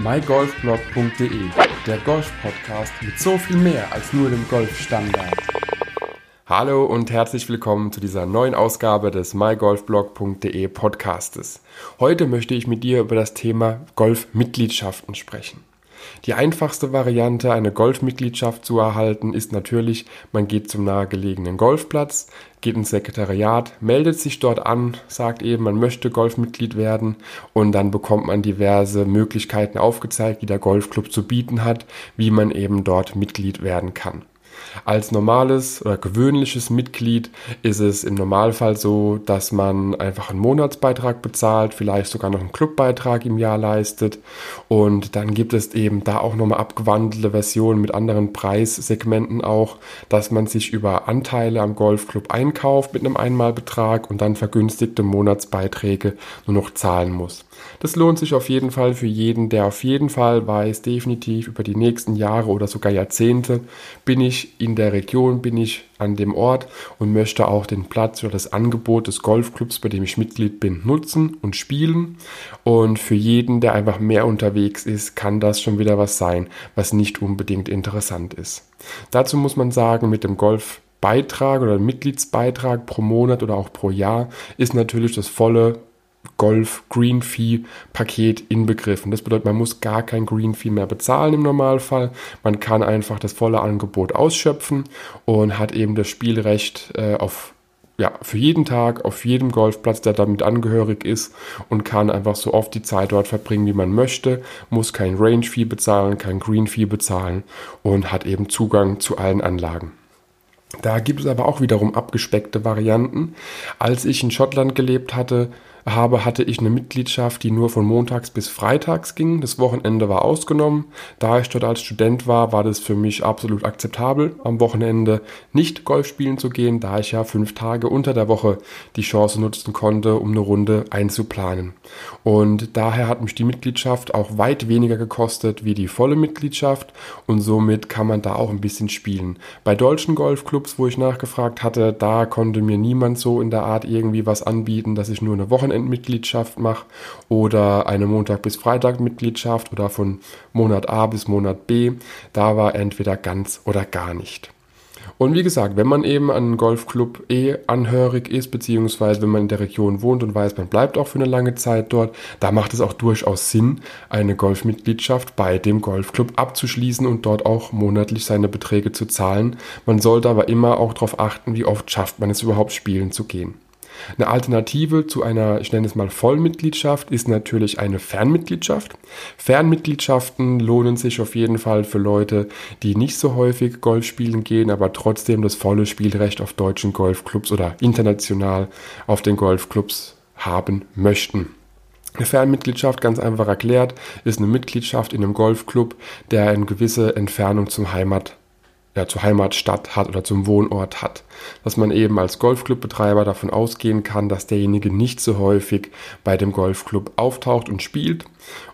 mygolfblog.de, der Golf-Podcast mit so viel mehr als nur dem Golfstandard. Hallo und herzlich willkommen zu dieser neuen Ausgabe des mygolfblog.de Podcastes. Heute möchte ich mit dir über das Thema Golfmitgliedschaften sprechen. Die einfachste Variante, eine Golfmitgliedschaft zu erhalten, ist natürlich, man geht zum nahegelegenen Golfplatz, geht ins Sekretariat, meldet sich dort an, sagt eben, man möchte Golfmitglied werden und dann bekommt man diverse Möglichkeiten aufgezeigt, die der Golfclub zu bieten hat, wie man eben dort Mitglied werden kann. Als normales oder gewöhnliches Mitglied ist es im Normalfall so, dass man einfach einen Monatsbeitrag bezahlt, vielleicht sogar noch einen Clubbeitrag im Jahr leistet. Und dann gibt es eben da auch nochmal abgewandelte Versionen mit anderen Preissegmenten auch, dass man sich über Anteile am Golfclub einkauft mit einem Einmalbetrag und dann vergünstigte Monatsbeiträge nur noch zahlen muss. Das lohnt sich auf jeden Fall für jeden, der auf jeden Fall weiß, definitiv über die nächsten Jahre oder sogar Jahrzehnte bin ich in der Region, bin ich an dem Ort und möchte auch den Platz oder das Angebot des Golfclubs, bei dem ich Mitglied bin, nutzen und spielen. Und für jeden, der einfach mehr unterwegs ist, kann das schon wieder was sein, was nicht unbedingt interessant ist. Dazu muss man sagen, mit dem Golf Beitrag oder Mitgliedsbeitrag pro Monat oder auch pro Jahr ist natürlich das volle Golf Green Fee Paket inbegriffen. Das bedeutet, man muss gar kein Green Fee mehr bezahlen im Normalfall. Man kann einfach das volle Angebot ausschöpfen und hat eben das Spielrecht äh, auf ja, für jeden Tag auf jedem Golfplatz, der damit angehörig ist und kann einfach so oft die Zeit dort verbringen, wie man möchte, muss kein Range Fee bezahlen, kein Green Fee bezahlen und hat eben Zugang zu allen Anlagen. Da gibt es aber auch wiederum abgespeckte Varianten. Als ich in Schottland gelebt hatte, habe, hatte ich eine Mitgliedschaft, die nur von montags bis freitags ging. Das Wochenende war ausgenommen. Da ich dort als Student war, war das für mich absolut akzeptabel, am Wochenende nicht Golf spielen zu gehen, da ich ja fünf Tage unter der Woche die Chance nutzen konnte, um eine Runde einzuplanen. Und daher hat mich die Mitgliedschaft auch weit weniger gekostet wie die volle Mitgliedschaft und somit kann man da auch ein bisschen spielen. Bei deutschen Golfclubs, wo ich nachgefragt hatte, da konnte mir niemand so in der Art irgendwie was anbieten, dass ich nur eine Wochenende Wochenendmitgliedschaft mache oder eine Montag- bis Freitag-Mitgliedschaft oder von Monat A bis Monat B. Da war entweder ganz oder gar nicht. Und wie gesagt, wenn man eben an Golfclub eh anhörig ist, beziehungsweise wenn man in der Region wohnt und weiß, man bleibt auch für eine lange Zeit dort, da macht es auch durchaus Sinn, eine Golfmitgliedschaft bei dem Golfclub abzuschließen und dort auch monatlich seine Beträge zu zahlen. Man sollte aber immer auch darauf achten, wie oft schafft man es überhaupt spielen zu gehen. Eine Alternative zu einer, ich nenne es mal Vollmitgliedschaft, ist natürlich eine Fernmitgliedschaft. Fernmitgliedschaften lohnen sich auf jeden Fall für Leute, die nicht so häufig Golf spielen gehen, aber trotzdem das volle Spielrecht auf deutschen Golfclubs oder international auf den Golfclubs haben möchten. Eine Fernmitgliedschaft, ganz einfach erklärt, ist eine Mitgliedschaft in einem Golfclub, der eine gewisse Entfernung zum Heimat ja, zur Heimatstadt hat oder zum Wohnort hat. Dass man eben als Golfclubbetreiber davon ausgehen kann, dass derjenige nicht so häufig bei dem Golfclub auftaucht und spielt.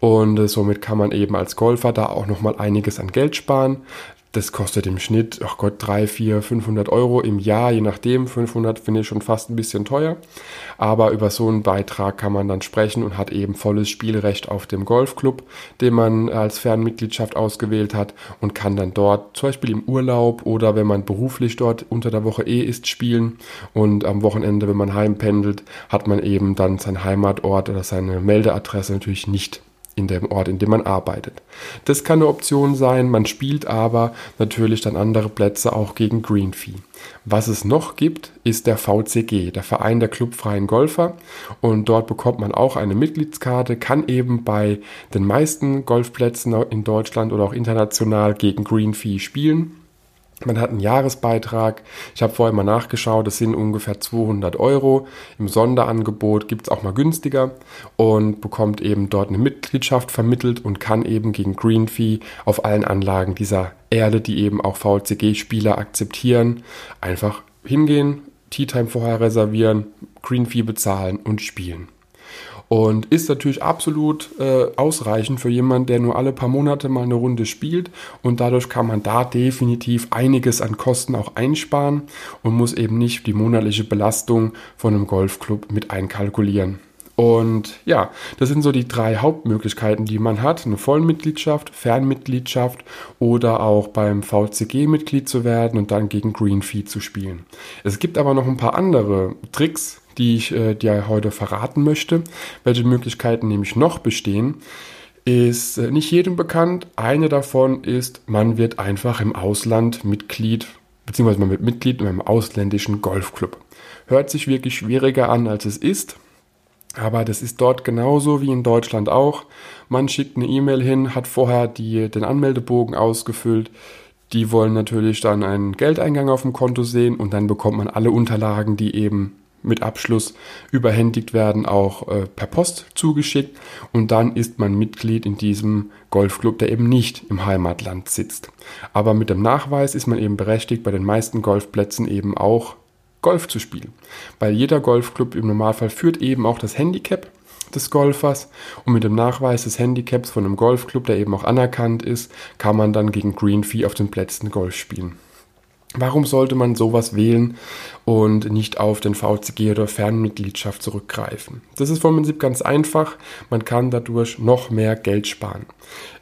Und äh, somit kann man eben als Golfer da auch nochmal einiges an Geld sparen. Das kostet im Schnitt, ach Gott, 3, 4, 500 Euro im Jahr, je nachdem. 500 finde ich schon fast ein bisschen teuer. Aber über so einen Beitrag kann man dann sprechen und hat eben volles Spielrecht auf dem Golfclub, den man als Fernmitgliedschaft ausgewählt hat und kann dann dort zum Beispiel im Urlaub oder wenn man beruflich dort unter der Woche eh ist, spielen. Und am Wochenende, wenn man heimpendelt, hat man eben dann seinen Heimatort oder seine Meldeadresse natürlich nicht in dem Ort, in dem man arbeitet. Das kann eine Option sein, man spielt aber natürlich dann andere Plätze auch gegen Green Fee. Was es noch gibt, ist der VCG, der Verein der clubfreien Golfer. Und dort bekommt man auch eine Mitgliedskarte, kann eben bei den meisten Golfplätzen in Deutschland oder auch international gegen Green Fee spielen. Man hat einen Jahresbeitrag. Ich habe vorher mal nachgeschaut, das sind ungefähr 200 Euro. Im Sonderangebot gibt es auch mal günstiger und bekommt eben dort eine Mitgliedschaft vermittelt und kann eben gegen Green Fee auf allen Anlagen dieser Erde, die eben auch VLCG-Spieler akzeptieren, einfach hingehen, Tea Time vorher reservieren, Green Fee bezahlen und spielen und ist natürlich absolut äh, ausreichend für jemanden, der nur alle paar Monate mal eine Runde spielt und dadurch kann man da definitiv einiges an Kosten auch einsparen und muss eben nicht die monatliche Belastung von einem Golfclub mit einkalkulieren. Und ja, das sind so die drei Hauptmöglichkeiten, die man hat. Eine Vollmitgliedschaft, Fernmitgliedschaft oder auch beim VCG Mitglied zu werden und dann gegen Greenfee zu spielen. Es gibt aber noch ein paar andere Tricks, die ich äh, dir heute verraten möchte. Welche Möglichkeiten nämlich noch bestehen, ist äh, nicht jedem bekannt. Eine davon ist, man wird einfach im Ausland Mitglied, beziehungsweise man wird Mitglied in einem ausländischen Golfclub. Hört sich wirklich schwieriger an, als es ist. Aber das ist dort genauso wie in Deutschland auch. Man schickt eine E-Mail hin, hat vorher die, den Anmeldebogen ausgefüllt. Die wollen natürlich dann einen Geldeingang auf dem Konto sehen und dann bekommt man alle Unterlagen, die eben mit Abschluss überhändigt werden, auch äh, per Post zugeschickt und dann ist man Mitglied in diesem Golfclub, der eben nicht im Heimatland sitzt. Aber mit dem Nachweis ist man eben berechtigt, bei den meisten Golfplätzen eben auch Golf zu spielen. Weil jeder Golfclub im Normalfall führt eben auch das Handicap des Golfers und mit dem Nachweis des Handicaps von einem Golfclub, der eben auch anerkannt ist, kann man dann gegen Green Fee auf den Plätzen Golf spielen. Warum sollte man sowas wählen und nicht auf den VCG oder Fernmitgliedschaft zurückgreifen? Das ist vom Prinzip ganz einfach. Man kann dadurch noch mehr Geld sparen.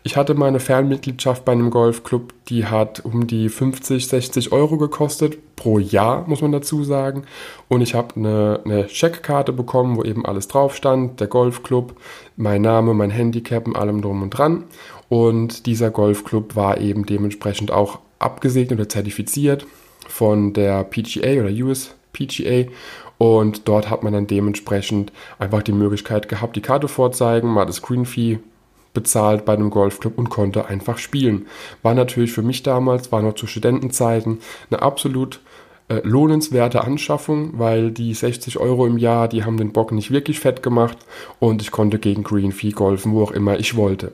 Ich hatte meine Fernmitgliedschaft bei einem Golfclub, die hat um die 50, 60 Euro gekostet pro Jahr, muss man dazu sagen. Und ich habe eine, eine Checkkarte bekommen, wo eben alles drauf stand, der Golfclub, mein Name, mein Handicap und allem drum und dran. Und dieser Golfclub war eben dementsprechend auch abgesegnet oder zertifiziert von der PGA oder US PGA und dort hat man dann dementsprechend einfach die Möglichkeit gehabt, die Karte vorzeigen, mal das Screen Fee bezahlt bei einem Golfclub und konnte einfach spielen. War natürlich für mich damals, war noch zu Studentenzeiten, eine absolut äh, lohnenswerte Anschaffung, weil die 60 Euro im Jahr, die haben den Bock nicht wirklich fett gemacht und ich konnte gegen Green Fee golfen, wo auch immer ich wollte.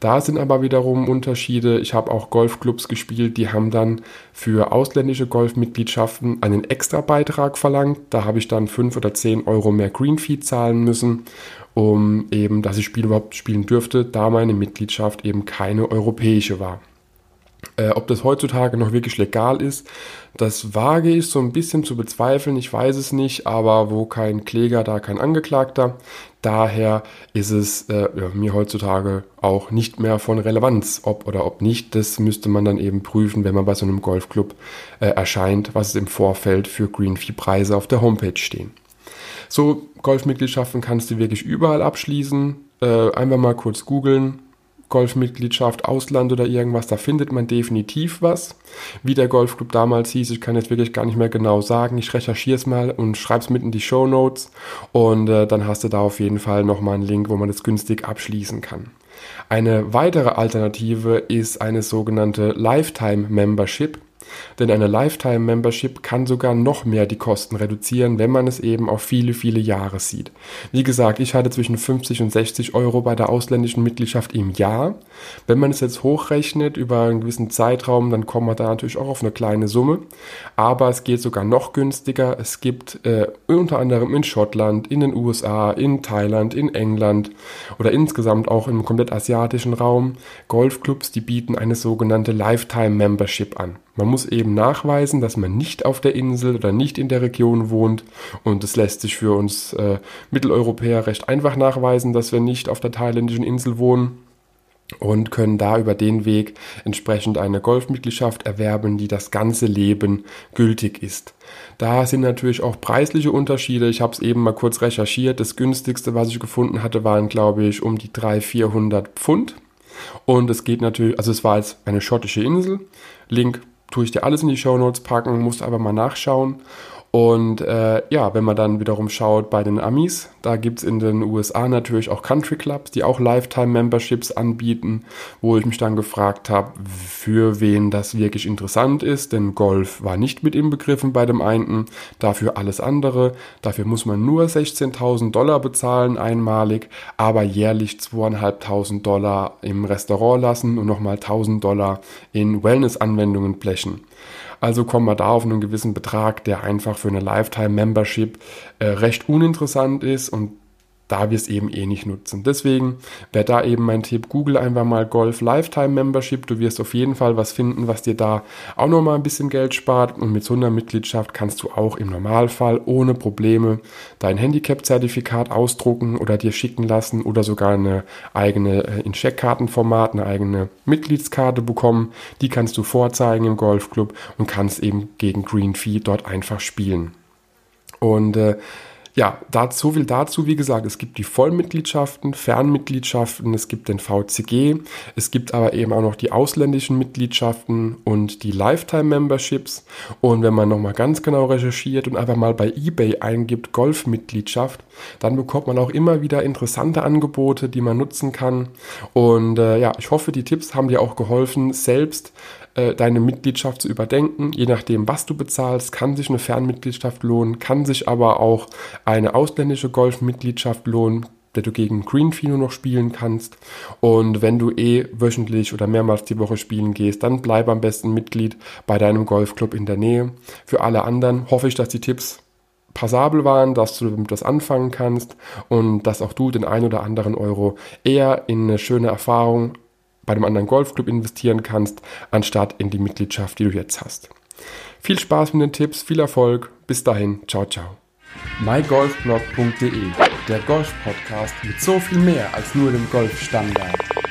Da sind aber wiederum Unterschiede. Ich habe auch Golfclubs gespielt, die haben dann für ausländische Golfmitgliedschaften einen extra Beitrag verlangt. Da habe ich dann 5 oder 10 Euro mehr Green Fee zahlen müssen, um eben, dass ich Spiel überhaupt spielen dürfte, da meine Mitgliedschaft eben keine europäische war. Äh, ob das heutzutage noch wirklich legal ist, das wage ich so ein bisschen zu bezweifeln. Ich weiß es nicht, aber wo kein Kläger, da kein Angeklagter. Daher ist es äh, ja, mir heutzutage auch nicht mehr von Relevanz, ob oder ob nicht. Das müsste man dann eben prüfen, wenn man bei so einem Golfclub äh, erscheint, was es im Vorfeld für Green Fee Preise auf der Homepage stehen. So Golfmitgliedschaften kannst du wirklich überall abschließen. Äh, einfach mal kurz googeln, Golfmitgliedschaft, Ausland oder irgendwas, da findet man definitiv was. Wie der Golfclub damals hieß, ich kann jetzt wirklich gar nicht mehr genau sagen. Ich recherchiere es mal und schreibe es mit in die Show Notes und äh, dann hast du da auf jeden Fall nochmal einen Link, wo man das günstig abschließen kann. Eine weitere Alternative ist eine sogenannte Lifetime Membership. Denn eine Lifetime-Membership kann sogar noch mehr die Kosten reduzieren, wenn man es eben auf viele, viele Jahre sieht. Wie gesagt, ich hatte zwischen 50 und 60 Euro bei der ausländischen Mitgliedschaft im Jahr. Wenn man es jetzt hochrechnet über einen gewissen Zeitraum, dann kommt man da natürlich auch auf eine kleine Summe. Aber es geht sogar noch günstiger. Es gibt äh, unter anderem in Schottland, in den USA, in Thailand, in England oder insgesamt auch im komplett asiatischen Raum Golfclubs, die bieten eine sogenannte Lifetime Membership an. Man muss eben nachweisen, dass man nicht auf der Insel oder nicht in der Region wohnt. Und das lässt sich für uns äh, Mitteleuropäer recht einfach nachweisen, dass wir nicht auf der thailändischen Insel wohnen und können da über den Weg entsprechend eine Golfmitgliedschaft erwerben, die das ganze Leben gültig ist. Da sind natürlich auch preisliche Unterschiede. Ich habe es eben mal kurz recherchiert. Das günstigste, was ich gefunden hatte, waren, glaube ich, um die 300, 400 Pfund. Und es geht natürlich, also es war jetzt eine schottische Insel. Link tue ich dir alles in die Show Notes packen, musst aber mal nachschauen. Und äh, ja, wenn man dann wiederum schaut bei den Amis, da gibt es in den USA natürlich auch Country Clubs, die auch Lifetime-Memberships anbieten, wo ich mich dann gefragt habe, für wen das wirklich interessant ist, denn Golf war nicht mit inbegriffen bei dem einen, dafür alles andere. Dafür muss man nur 16.000 Dollar bezahlen einmalig, aber jährlich 2.500 Dollar im Restaurant lassen und nochmal 1.000 Dollar in Wellness-Anwendungen blechen. Also kommen wir da auf einen gewissen Betrag, der einfach für eine Lifetime-Membership äh, recht uninteressant ist und da wir es eben eh nicht nutzen. Deswegen wäre da eben mein Tipp, google einfach mal Golf Lifetime Membership. Du wirst auf jeden Fall was finden, was dir da auch nochmal ein bisschen Geld spart. Und mit so einer Mitgliedschaft kannst du auch im Normalfall ohne Probleme dein Handicap-Zertifikat ausdrucken oder dir schicken lassen oder sogar eine eigene äh, in Checkkartenformat, eine eigene Mitgliedskarte bekommen. Die kannst du vorzeigen im Golfclub und kannst eben gegen Green Fee dort einfach spielen. Und äh, ja, dazu, viel dazu. Wie gesagt, es gibt die Vollmitgliedschaften, Fernmitgliedschaften, es gibt den VCG, es gibt aber eben auch noch die ausländischen Mitgliedschaften und die Lifetime-Memberships. Und wenn man nochmal ganz genau recherchiert und einfach mal bei eBay eingibt Golfmitgliedschaft, dann bekommt man auch immer wieder interessante Angebote, die man nutzen kann. Und äh, ja, ich hoffe, die Tipps haben dir auch geholfen, selbst äh, deine Mitgliedschaft zu überdenken. Je nachdem, was du bezahlst, kann sich eine Fernmitgliedschaft lohnen, kann sich aber auch eine ausländische Golfmitgliedschaft lohnen, der du gegen Greenfino noch spielen kannst. Und wenn du eh wöchentlich oder mehrmals die Woche spielen gehst, dann bleib am besten Mitglied bei deinem Golfclub in der Nähe. Für alle anderen hoffe ich, dass die Tipps passabel waren, dass du damit das anfangen kannst und dass auch du den ein oder anderen Euro eher in eine schöne Erfahrung bei einem anderen Golfclub investieren kannst, anstatt in die Mitgliedschaft, die du jetzt hast. Viel Spaß mit den Tipps, viel Erfolg, bis dahin, ciao, ciao. mygolfblog.de, der Golf-Podcast mit so viel mehr als nur dem Golfstandard.